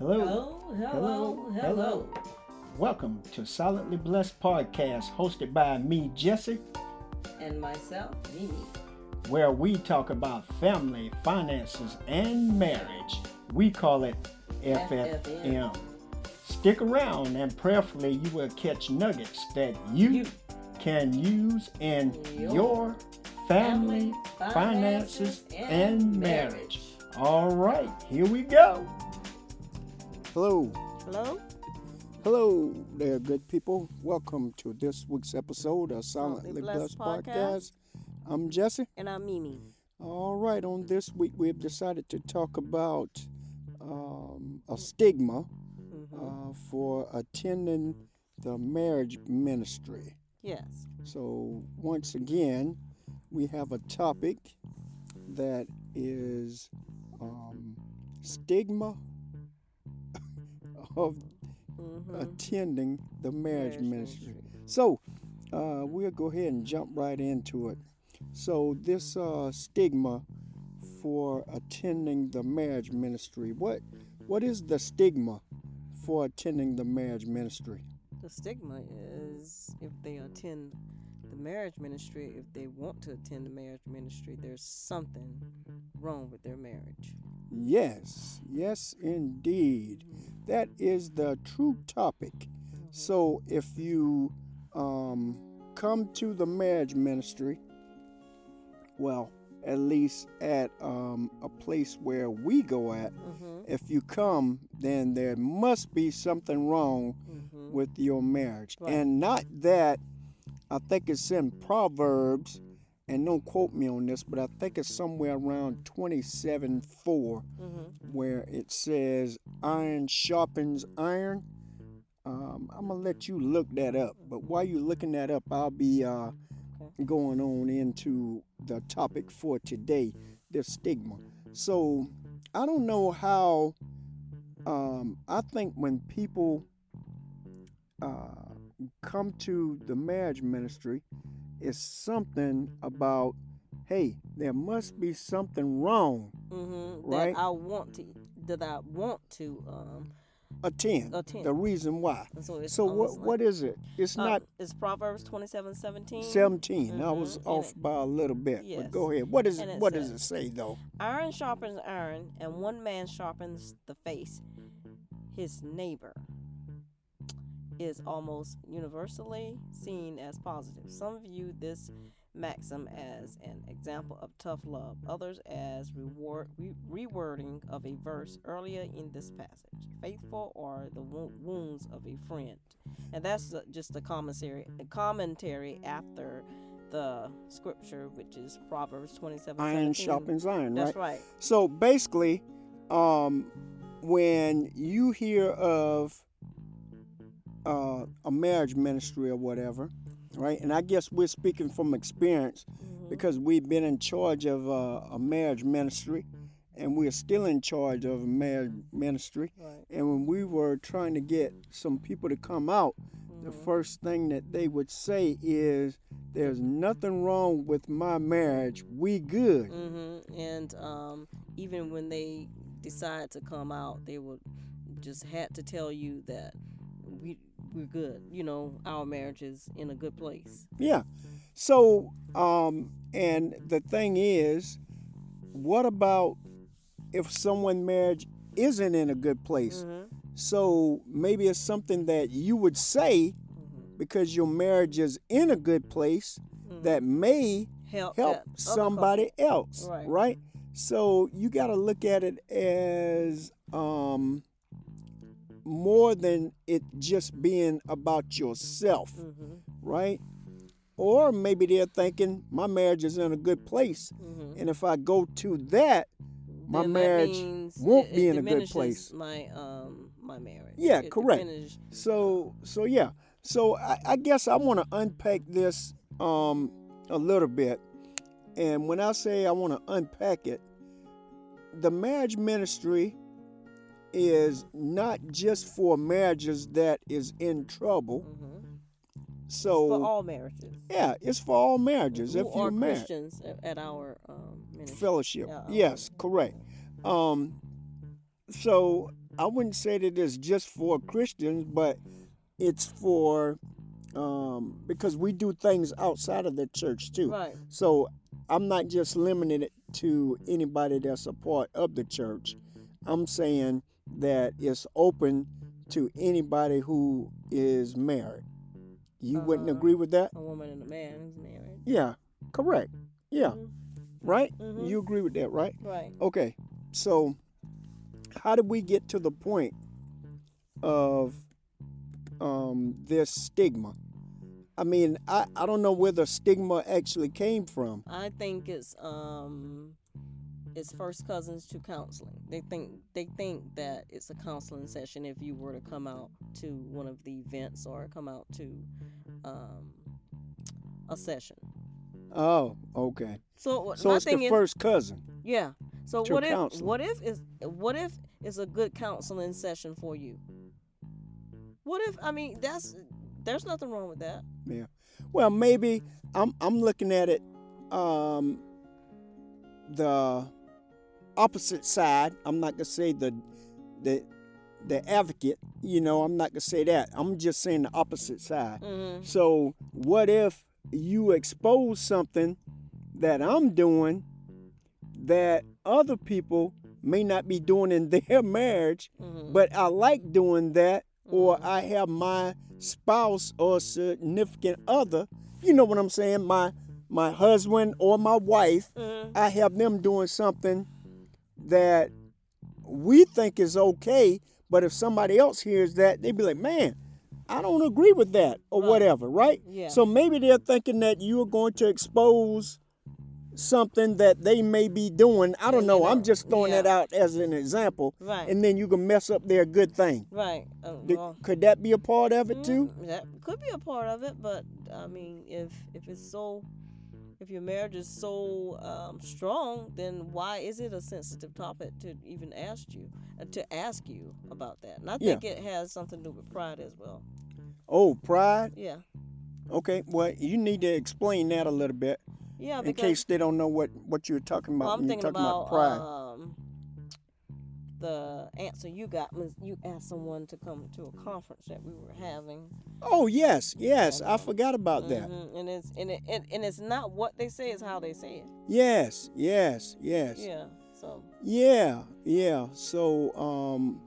Hello. Hello, hello, hello. Welcome to Silently Blessed Podcast, hosted by me, Jesse, And myself, Mimi. where we talk about family, finances, and marriage. We call it FFM. FFM. Stick around and prayerfully you will catch nuggets that you, You. can use in Your your family, finances, and and marriage. marriage. All right, here we go. Hello. Hello? Hello there, good people. Welcome to this week's episode of Silently Blessed, Blessed Podcast. Podcast. I'm Jesse. And I'm Mimi. All right, on this week, we've decided to talk about um, a stigma Mm-hmm. uh, for attending the marriage ministry. Yes. So, once again, we have a topic that is um, stigma of Mm-hmm. attending the marriage, ministry. So, uh, we'll go ahead and jump right into it. So, this uh, stigma for attending the marriage ministry. What what is the stigma for attending the marriage ministry? The stigma is if they attend marriage ministry, if they want to attend the marriage ministry, there's something wrong with their marriage. Yes, yes, indeed. That is the true topic. So, if you um, come to the marriage ministry, well, at least at um, a place where we go at, Mm-hmm. if you come, then there must be something wrong Mm-hmm. with your marriage. Right. And not that, I think it's in Proverbs, and don't quote me on this, but I think it's somewhere around 27 4 Mm-hmm. where it says iron sharpens iron. Um, I'm gonna let you look that up, but while you're looking that up, I'll be uh, going on into the topic for today, the stigma. So I don't know how. Um, I think when people uh, come to the marriage ministry, it's something about, hey, there must be something wrong. Mm-hmm. Right. That I want to that I want to um Attend. attend. The reason why. And so So what like, is it? It's um, not it's Proverbs twenty seven seventeen. 17. I was off it- by a little bit. But Yes. go ahead. What is it? And it What does it say though? Iron sharpens iron, and one man sharpens the face. His neighbor is almost universally seen as positive. Some view this maxim as an example of tough love, others as reward, re- rewording of a verse earlier in this passage. Faithful are the wo- wounds of a friend. And that's uh, just a commentary, a commentary after the scripture, which is Proverbs 27 Iron 17. sharpens iron, That's right? right. So basically, um, when you hear of uh, a marriage ministry or whatever, right? And I guess we're speaking from experience because we've been in charge of uh, a marriage ministry and we're still in charge of a marriage ministry. Right. And when we were trying to get some people to come out, the Mhm. first thing that they would say is, There's nothing wrong with my marriage. We good. Mm-hmm. And um, even when they decide to come out, they would just had to tell you that we we're good. You know, our marriage is in a good place. Yeah. So, um, and the thing is, what about if someone marriage isn't in a good place? Mm-hmm. So maybe it's something that you would say Mm-hmm. because your marriage is in a good place that may help help somebody else, Right. right? So you got to look at it as um, more than it just being about yourself. Mhm. right? Or maybe they're thinking my marriage is in a good place, Mhm. and if I go to that, my Then marriage won't it- be in a good place. My um my marriage. Yeah, It correct. diminish- So so yeah. So I, I guess I want to unpack this um a little bit. And when I say I want to unpack it, the marriage ministry is not just for marriages that is in trouble. Mhm. So for all marriages. yeah, it's for all marriages. Who if you're married, Christians at- our um, fellowship. Yes, correct. Um, so I wouldn't say that it's just for Christians, but it's for um, because we do things outside of the church too. Right. So I'm not just limiting it to anybody that's a part of the church. I'm saying that it's open to anybody who is married. You wouldn't Uh-huh. agree with that? A woman and a man who's married. Yeah, correct. Yeah, Mhm. right? Mhm. You agree with that, right? Right. Okay, so how did we get to the point of um, this stigma? I mean, I, I don't know where the stigma actually came from. I think it's um it's first cousins to counseling. They think they think that it's a counseling session if you were to come out to one of the events or come out to um a session. Oh, okay. So, So it's the is first cousin. yeah. So what if counseling. what if is what if it's a good counseling session for you? What if I mean that's there's nothing wrong with that. Yeah. Well, maybe I'm I'm looking at it um the opposite side. I'm not gonna say the the the advocate, you know, I'm not gonna say that. I'm just saying the opposite side. Mm-hmm. So what if you expose something that I'm doing that other people may not be doing in their marriage, Mm-hmm. but I like doing that, or Mhm. I have my spouse or significant other, you know what I'm saying, my my husband or my wife, Mm-hmm. I have them doing something that we think is okay, but if somebody else hears that, they'd be like, "Man, I don't agree with that," or Right. whatever, right? Yeah. So maybe they're thinking that you're going to expose something that they may be doing. I don't know. you I'm just throwing that out as an example, Right. and then you can mess up their good thing. right. Uh, well, Could that be a part of it too? Mm, That could be a part of it, but I mean, if if it's so, if your marriage is so um, strong, then why is it a sensitive topic to even ask you uh, to ask you about that? And I Yeah. think it has something to do with pride as well. Oh, pride. Yeah, Okay, well, you need to explain that a little bit yeah. in case they don't know what what you're talking about well, I'm thinking talking about, about, pride. um, the answer you got was you asked someone to come to a conference that we were having. oh yes, yes, I forgot about that. Mhm, And it's and it, and, and it's not what they say; it's how they say it. Yes, yes, yes. Yeah. So. Yeah, yeah. So um,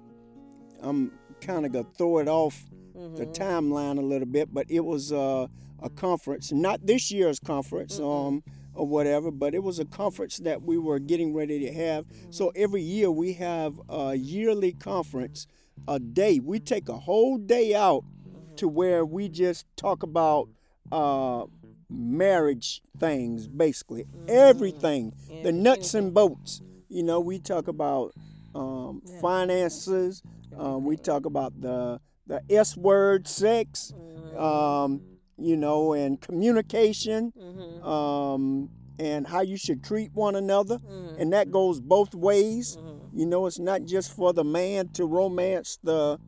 I'm kind of gonna throw it off the mhm. timeline a little bit, but it was uh, a conference, not this year's conference, Mm-mm. um, or whatever, but it was a conference that we were getting ready to have. So Mm-hmm. every year we have a yearly conference, a day. We take a whole day out Mm-hmm. to where we just talk about uh, marriage things, basically everything, Yeah, the nuts and bolts. You know, we talk about um, finances. Um, we talk about the the S word, sex. Mhm. Um, you know, and communication. Mhm. Um, and how you should treat one another, Mhm. and that goes both ways. Mhm. You know, it's not just for the man to romance the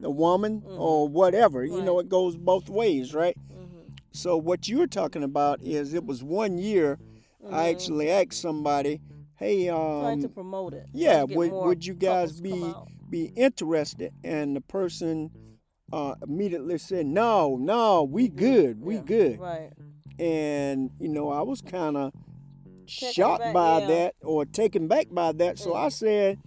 the woman Mhm. or whatever. You know, it goes both ways, right? Mhm. So what you're talking about is it was one year I Mhm. actually asked somebody, "Hey, trying to um, promote it. yeah, would would you guys be be interested?" And the person uh, immediately said, "No, no, we Mhm. good, we Yeah, good." Right. And you know, I was kind of shocked back, by yeah. that or taken back by that. So I Mm. said,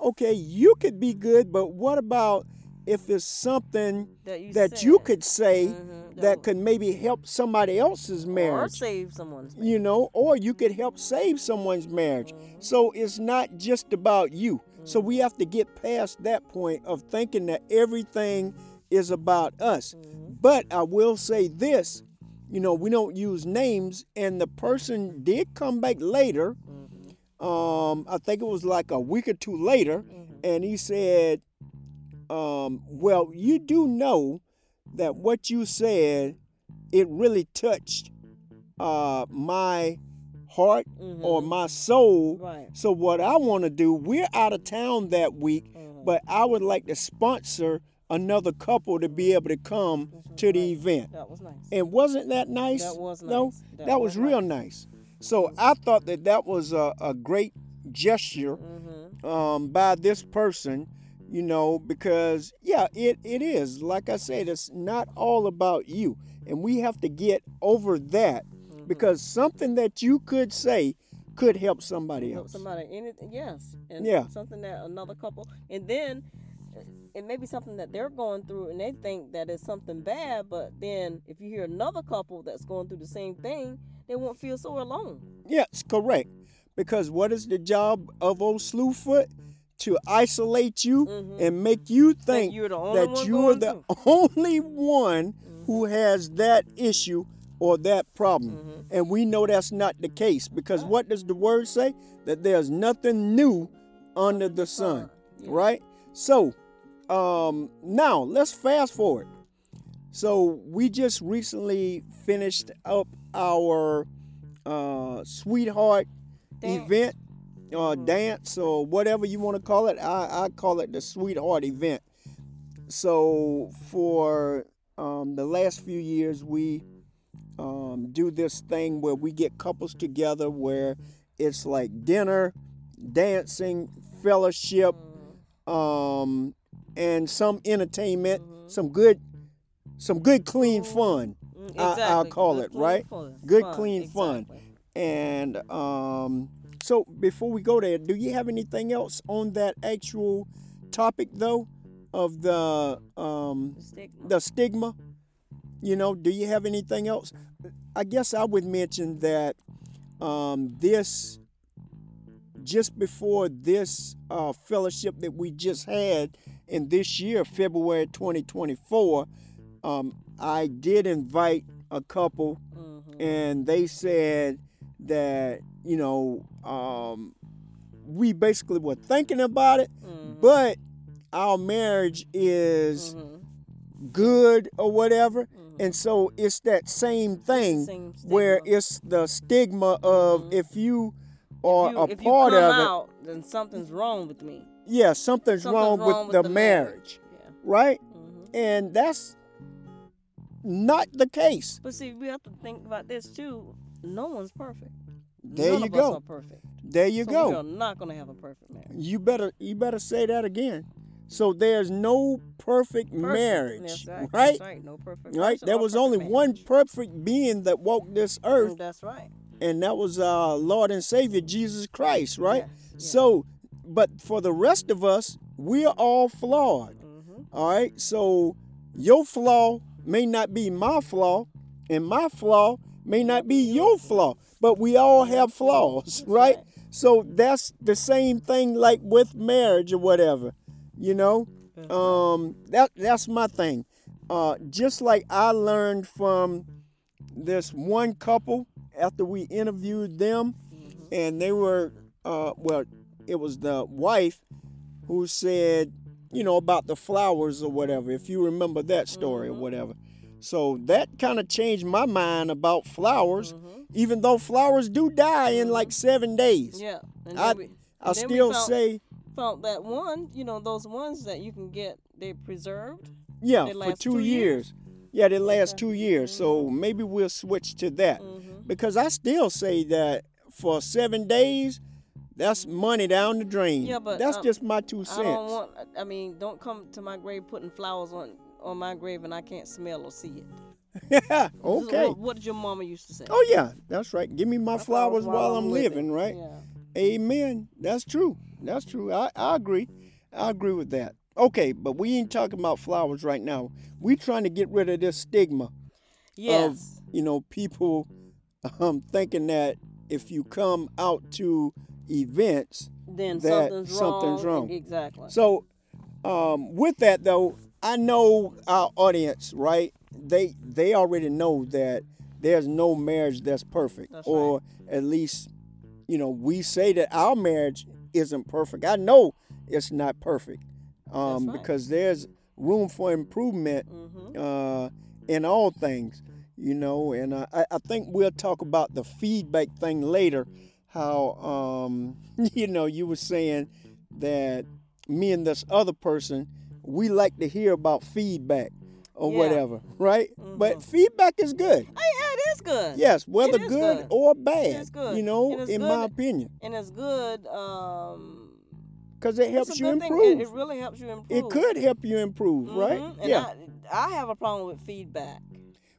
"Okay, you could be good, but what about if it's something That you that you could say Mhm, that would- could maybe help somebody else's or marriage?" save someone's you know, or you could help save someone's marriage. Mhm. So it's not just about you. So we have to get past that point of thinking that everything is about us. Mhm. But I will say this you know, we don't use names, and the person did come back later. Mhm. Um, I think it was like a week or two later, Mhm. and he said, um, Well, you do know that what you said, it really touched uh, my heart or Mhm. my soul. Right. So, what I want to do, we're out of town that week, but I would like to sponsor another couple to be able to come was to the nice. event. That was nice. And wasn't that nice? That was nice. No, that, was, real nice. So I thought that that was a, a great gesture Mhm. um, by this person you know, because yeah, it, it is. Like I said, it's not all about you. And we have to get over that Mhm. because something that you could say could help somebody help else. somebody anything yes and Yeah. something that another couple and then it may be something that they're going through and they think that it's something bad but then if you hear another couple that's going through the same thing they won't feel so alone Yes, correct. Because what is the job of old Slewfoot? To isolate you Mhm. and make you Think think you're the only that one you're the only one who has that issue or that problem. Mhm. And we know that's not the case because what does the word say? That there's nothing new under the sun, Yeah. right? So, um, now let's fast forward. So, we just recently finished up our uh, sweetheart Dance. event, uh, Mhm. dance, or whatever you want to call it. I, I call it the sweetheart event. So, for um, the last few years, we um, do this thing where we get couples together where it's like dinner, dancing, fellowship, Mhm. um, and some entertainment, Mhm. some good, some good clean fun, Mm, I- I'll call Good it, right? fun. Good Fun, clean fun. and um, so before we go there, do you have anything else on that actual topic though, of the um, The stigma. the stigma? You know, do you have anything else? I guess I would mention that um, this just before this uh, fellowship that we just had in this year, February 2024, um, I did invite a couple, Mhm. and they said that you know um, we basically were thinking about it, Mhm. but our marriage is Mhm. good or whatever. Mhm. And so it's that same thing same where it's the stigma of Mhm. if you are you, a part of it, out, then something's wrong with me. yeah, something's, Something's wrong, with, the, marriage, Yeah. right? hmm And that's not the case. But see, we have to think about this too. No one's perfect. There None you go. Perfect. There you so go. Are not to have a perfect marriage. You better you better say that again. So there's no perfect, Perfect. marriage, That's right. right? Right. No perfect. Right? There or was only marriage. one perfect being that walked this earth, Mm, That's right. And that was our Lord and Savior Jesus Christ, right? Yes, yes. So, but for the rest of us, we're all flawed. Mhm. All right. So your flaw may not be my flaw, and my flaw may not be your flaw, but we all have flaws, right? So that's the same thing like with marriage or whatever, you know. That's Um, that that's my thing. Uh, just like I learned from this one couple after we interviewed them, Mhm. and they were uh, well, it was the wife who said, you know, about the flowers or whatever. If you remember that story Mhm. or whatever. So that kind of changed my mind about flowers, Mhm. even though flowers do die in like seven days. Yeah. And I- we, I still found- say, found that one. You know, those ones that you can get, they preserved. yeah, for two, two years. years. Yeah, they last Okay. two years. So maybe we'll switch to that. Mm-hmm. Because I still say that for seven days, that's money down the drain. Yeah, but, that's um, just my two cents. I don't want. I mean, don't come to my grave putting flowers on on my grave and I can't smell or see it. Is okay. What, what did your mama used to say? Oh yeah, that's right. Give me my My flowers while I'm living, right? Yeah. Amen. That's true. That's true. I, I agree. I agree with that. Okay, but we ain't talking about flowers right now. We trying to get rid of this stigma Yes. of you know people um, thinking that if you come out to events, then that something's, something's wrong. wrong. Exactly. So, um, with that though, I know our audience, right? They they already know that there's no marriage that's perfect, That's or at least, you know, we say that our marriage isn't perfect. I know it's not perfect, um, right. because there's room for improvement hmm uh, in all things, you know. And I, I think we'll talk about the feedback thing later. How um, you know you were saying that me and this other person we like to hear about feedback or Yeah. whatever, right? But Mhm. feedback is good. Hey, yeah, it is good. Yes, whether good, good. or bad, good. you know, in my opinion. And it's good. Um, because it helps you good thing. improve. It, really helps you improve. It could help you improve, right? Mhm. And yeah. I, I have a problem with feedback.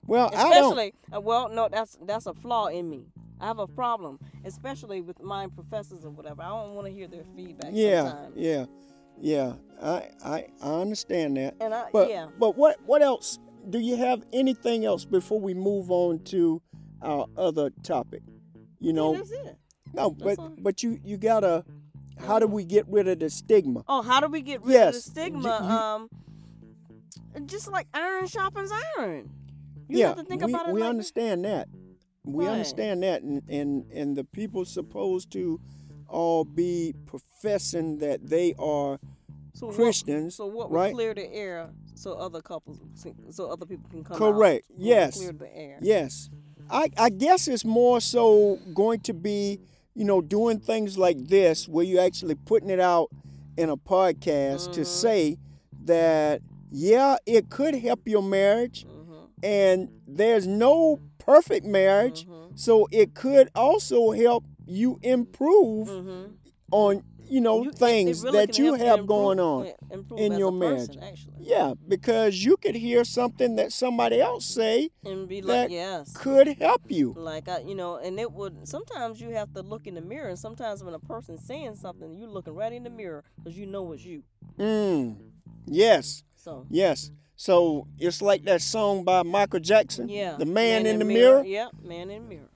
well, I don't. uh, well no that's that's a flaw in me i have a problem especially with my professors or whatever i don't want to hear their feedback Yeah, sometimes. yeah, yeah. I, I I understand that. and i But yeah but what what else? Do you have anything else before we move on to our other topic? You know, yeah, that's it no, but all. but you you gotta. How do we get rid of the stigma? oh how do we get rid Yes, of the stigma you- um just like iron sharpens iron you yeah, have to think we, about it we like understand that. We Right. understand that, and, and and the people supposed to all be professing that they are so what- Christians, so what right? would clear the air so other couples so other people can come Correct. out? Yes. clear the air Yes. I, I guess it's more so going to be, you know, doing things like this where you're actually putting it out in a podcast to Mhm. say that, yeah, it could help your marriage mm-hmm. and there's no perfect marriage. Mm-hmm. So it could also help you improve Mm-hmm. on, you know, You- things really that you have improve- going on. in your a person, marriage. actually. Yeah, because you could hear something that somebody else say and be that like, yes, could help you. like I, you know, and it would. Sometimes you have to look in the mirror, and sometimes when a person's saying something, you're looking right in the mirror because you know it's you. Mm. Yes. So Yes. So it's like that song by Michael Jackson, yeah, The Man, in the Mirror, Yeah, man in the mirror.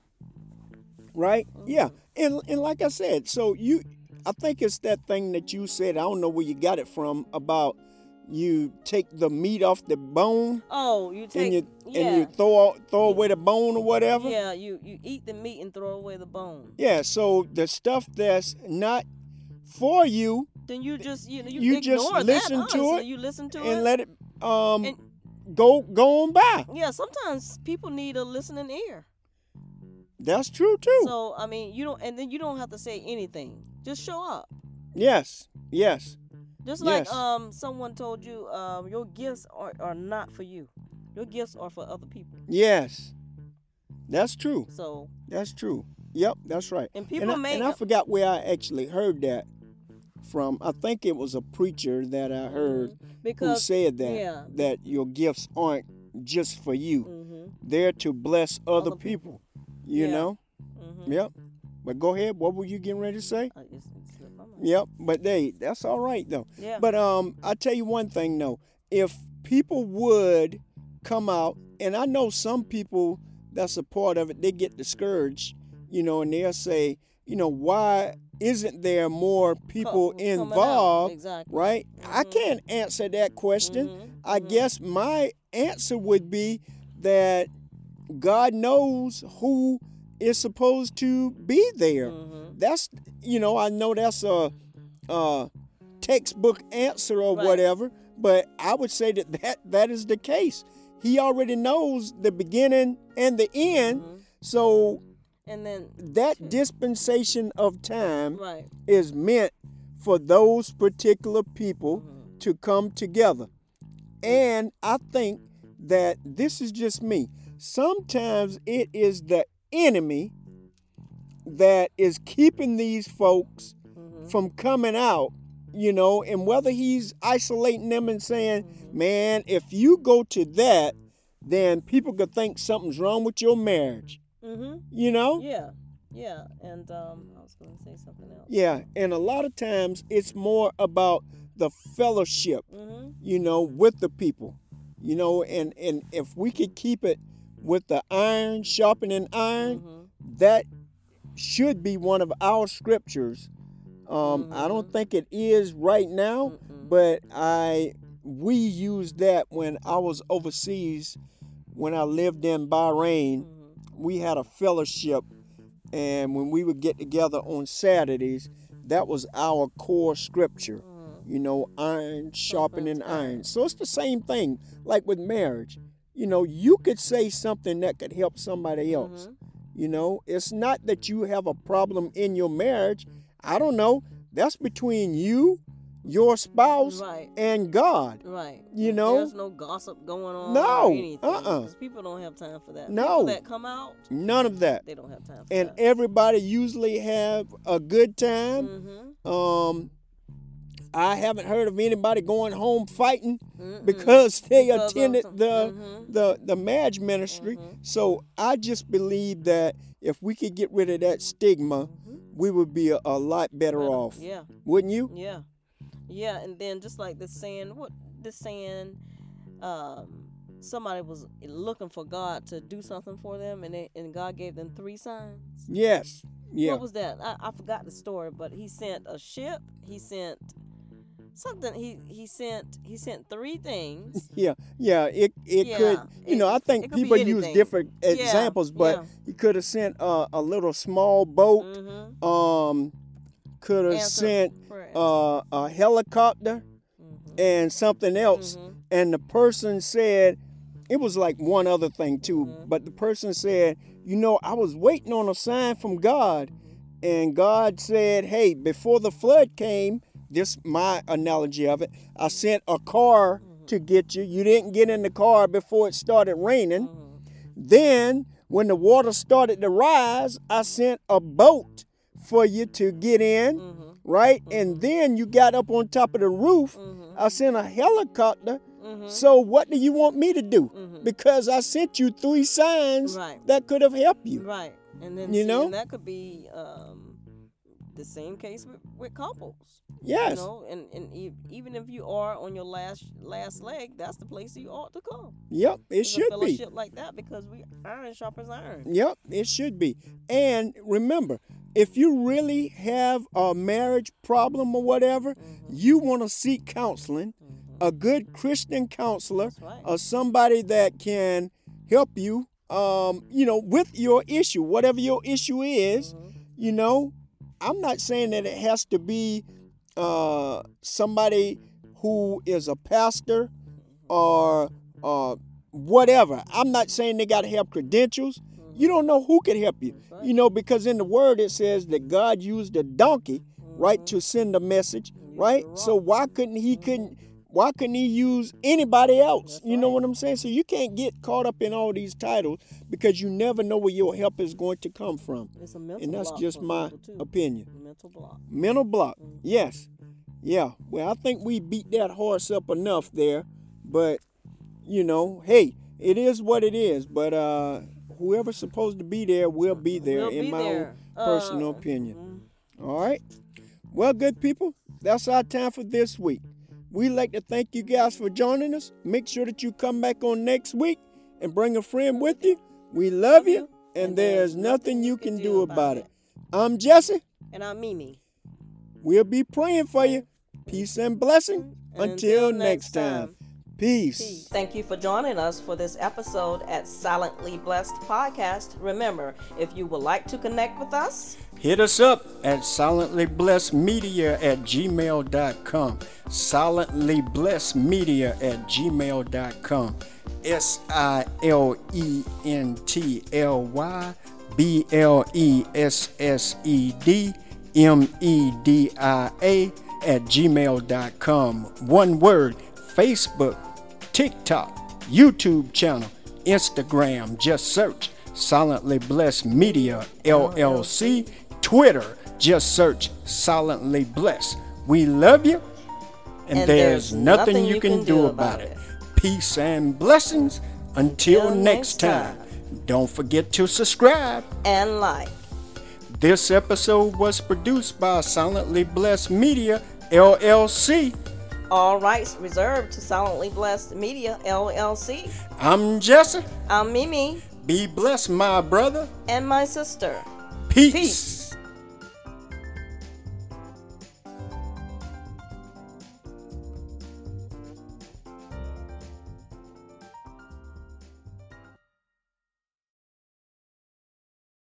right? Yeah. Mm-hmm. And and like I said, so you I think it's that thing that you said, I don't know where you got it from about you take the meat off the bone Oh, you take and you yeah, and you throw throw away the bone or whatever. yeah, you you eat the meat and throw away the bone. Yeah, so the stuff that's not for you Then you just you know you, You just listen that, to it You listen to and it. let it um And- go go on by. yeah, sometimes people need a listening ear. That's true too. So I mean, you don't, and then you don't have to say anything. Just show up. yes. Yes. Just like Yes. um someone told you, um your gifts are, are not for you. Your gifts are for other people. Yes. That's true. So That's true. Yep, that's right. and people and, I, may and I forgot where I actually heard that from. I think it was a preacher that I heard who Mm-hmm. because said that yeah. that your gifts aren't just for you. mm-hmm, They're to bless other, Other people. You Yeah. know? mm-hmm. Yep. But go ahead. What were you getting ready to say? Uh, it's, it's slipped my mind. Yep. But hey, that's all right though. yeah. But um, I tell you one thing though, if people would come out, and I know some people that's a part of it, they get discouraged, you know, and they'll say, you know, why isn't there more people coming involved? Exactly. Right? I Mhm. can't answer that question. Mhm, I mhm. guess my answer would be that God knows who is supposed to be there Mhm. that's you know i know that's a, a textbook answer or Right. whatever but i would say that, that that is the case he already knows the beginning and the end Mhm. so And then that dispensation of time right. is meant for those particular people Mhm. to come together and i think that this is just me sometimes it is the enemy that is keeping these folks Mhm. from coming out, you know, and whether he's isolating them and saying, man, if you go to that, then people could think something's wrong with your marriage, Mm-hmm. you know? Yeah. Yeah. And um, I was going to say something else. Yeah, and a lot of times it's more about the fellowship, Mhm. you know, with the people, you know, and, and if we could keep it with the iron sharpening iron, Mhm. that should be one of our scriptures. Um, I don't Mhm. think it is right now, Mm-mm. but I we used that when I was overseas, when I lived in Bahrain. Mhm. We had a fellowship, and when we would get together on Saturdays, that was our core scripture. Mhm. You know, iron sharpening iron. So it's the same thing, like with marriage. You know, you could say something that could help somebody else. Mhm. You know, it's not that you have a problem in your marriage. I don't know. That's between you, your spouse, Right. and God. Right. You know? There's no gossip going on. No, Or anything, uh-uh. people don't have time for that. No. People that come out, None of that. they don't have time for And that. everybody usually have a good time. mm-hmm. Um, I haven't heard of anybody going home fighting Mm-mm. because they Because attended some- the mhm. the the marriage ministry. Mhm. So I just believe that if we could get rid of that stigma, Mhm. we would be a, a lot better Better. off, Yeah. wouldn't you? Yeah, yeah, and then just like this saying, what this saying, um, somebody was looking for God to do something for them, and they, and God gave them three signs. Yes. Yeah. What was that? I, I forgot the story, but He sent a ship. He sent something. He he sent he sent three things. Yeah, yeah, it it Yeah, could, you it- know, I think it could be people use different Yeah, examples, but yeah. he could have sent uh, a little small boat, Mm-hmm. um, could have sent uh, a helicopter mm-hmm. and something else, and the person said it was like one other thing too, Mhm. but the person said, you know, I was waiting on a sign from God, and God said, hey, before the flood came, this my analogy of it, I sent a car to get you. You didn't get in the car before it started raining. Mm-hmm. Then, when the water started to rise, I sent a boat for you to get in, Mm-hmm. right? And then you got up on top of the roof. Mm-hmm. I sent a helicopter. Mm-hmm. So, what do you want me to do? Because I sent you three signs Right. that could have helped you. Right. And then You see, know? and that could be um, the same case with, with couples. Yes. You know, and, and e- even if you are on your last last leg, that's the place you ought to come. Yep, it There's should be. like that because we iron sharpens iron. Yep, it should be. And remember, if you really have a marriage problem or whatever, Mhm. you want to seek counseling, Mhm. a good Christian counselor, right. or somebody that can help you, um, you know, with your issue, whatever your issue is. Mhm. You know, I'm not saying that it has to be uh, somebody who is a pastor or uh, whatever. I'm not saying they got to have credentials. You don't know who can help you. You know, because in the word it says that God used a donkey, right, to send a message, right? So why couldn't he couldn't why couldn't he use anybody else? That's you know right. what I'm saying? So you can't get caught up in all these titles because you never know where your help is going to come from. It's a mental And that's just my opinion. mental block. Mental block. Mhm. Yes. Yeah. Well, I think we beat that horse up enough there. But, you know, hey, it is what it is. But uh whoever's supposed to be there will be there We'll in be my there. own personal Uh, opinion. mhm. All right. Well, good people, that's our time for this week. We'd like to thank you guys for joining us. Make sure that you come back on next week and bring a friend with you. We love you, and there's nothing you can do about it. I'm Jesse. And I'm Mimi. We'll be praying for you. Peace and blessing. Until next time. Peace. Thank you for joining us for this episode at Silently Blessed Podcast. Remember, if you would like to connect with us, Hit us up at silentlyblessedmedia at gmail.com. Silentlyblessedmedia at gmail.com. S I L E N T L Y B L E S S E D M E D I A at gmail.com. One word Facebook, TikTok, YouTube channel, Instagram. Just search Silently Blessed Media LLC. Twitter, just search Silently Blessed. We love you, and, And there's, there's nothing, you can, do about it. Peace and blessings. Until, Until next next time. Don't forget to subscribe. and like. This episode was produced by Silently Blessed Media LLC. All rights reserved to Silently Blessed Media LLC. I'm Jesse. I'm Mimi Be blessed, my brother. and my sister. Peace. Peace.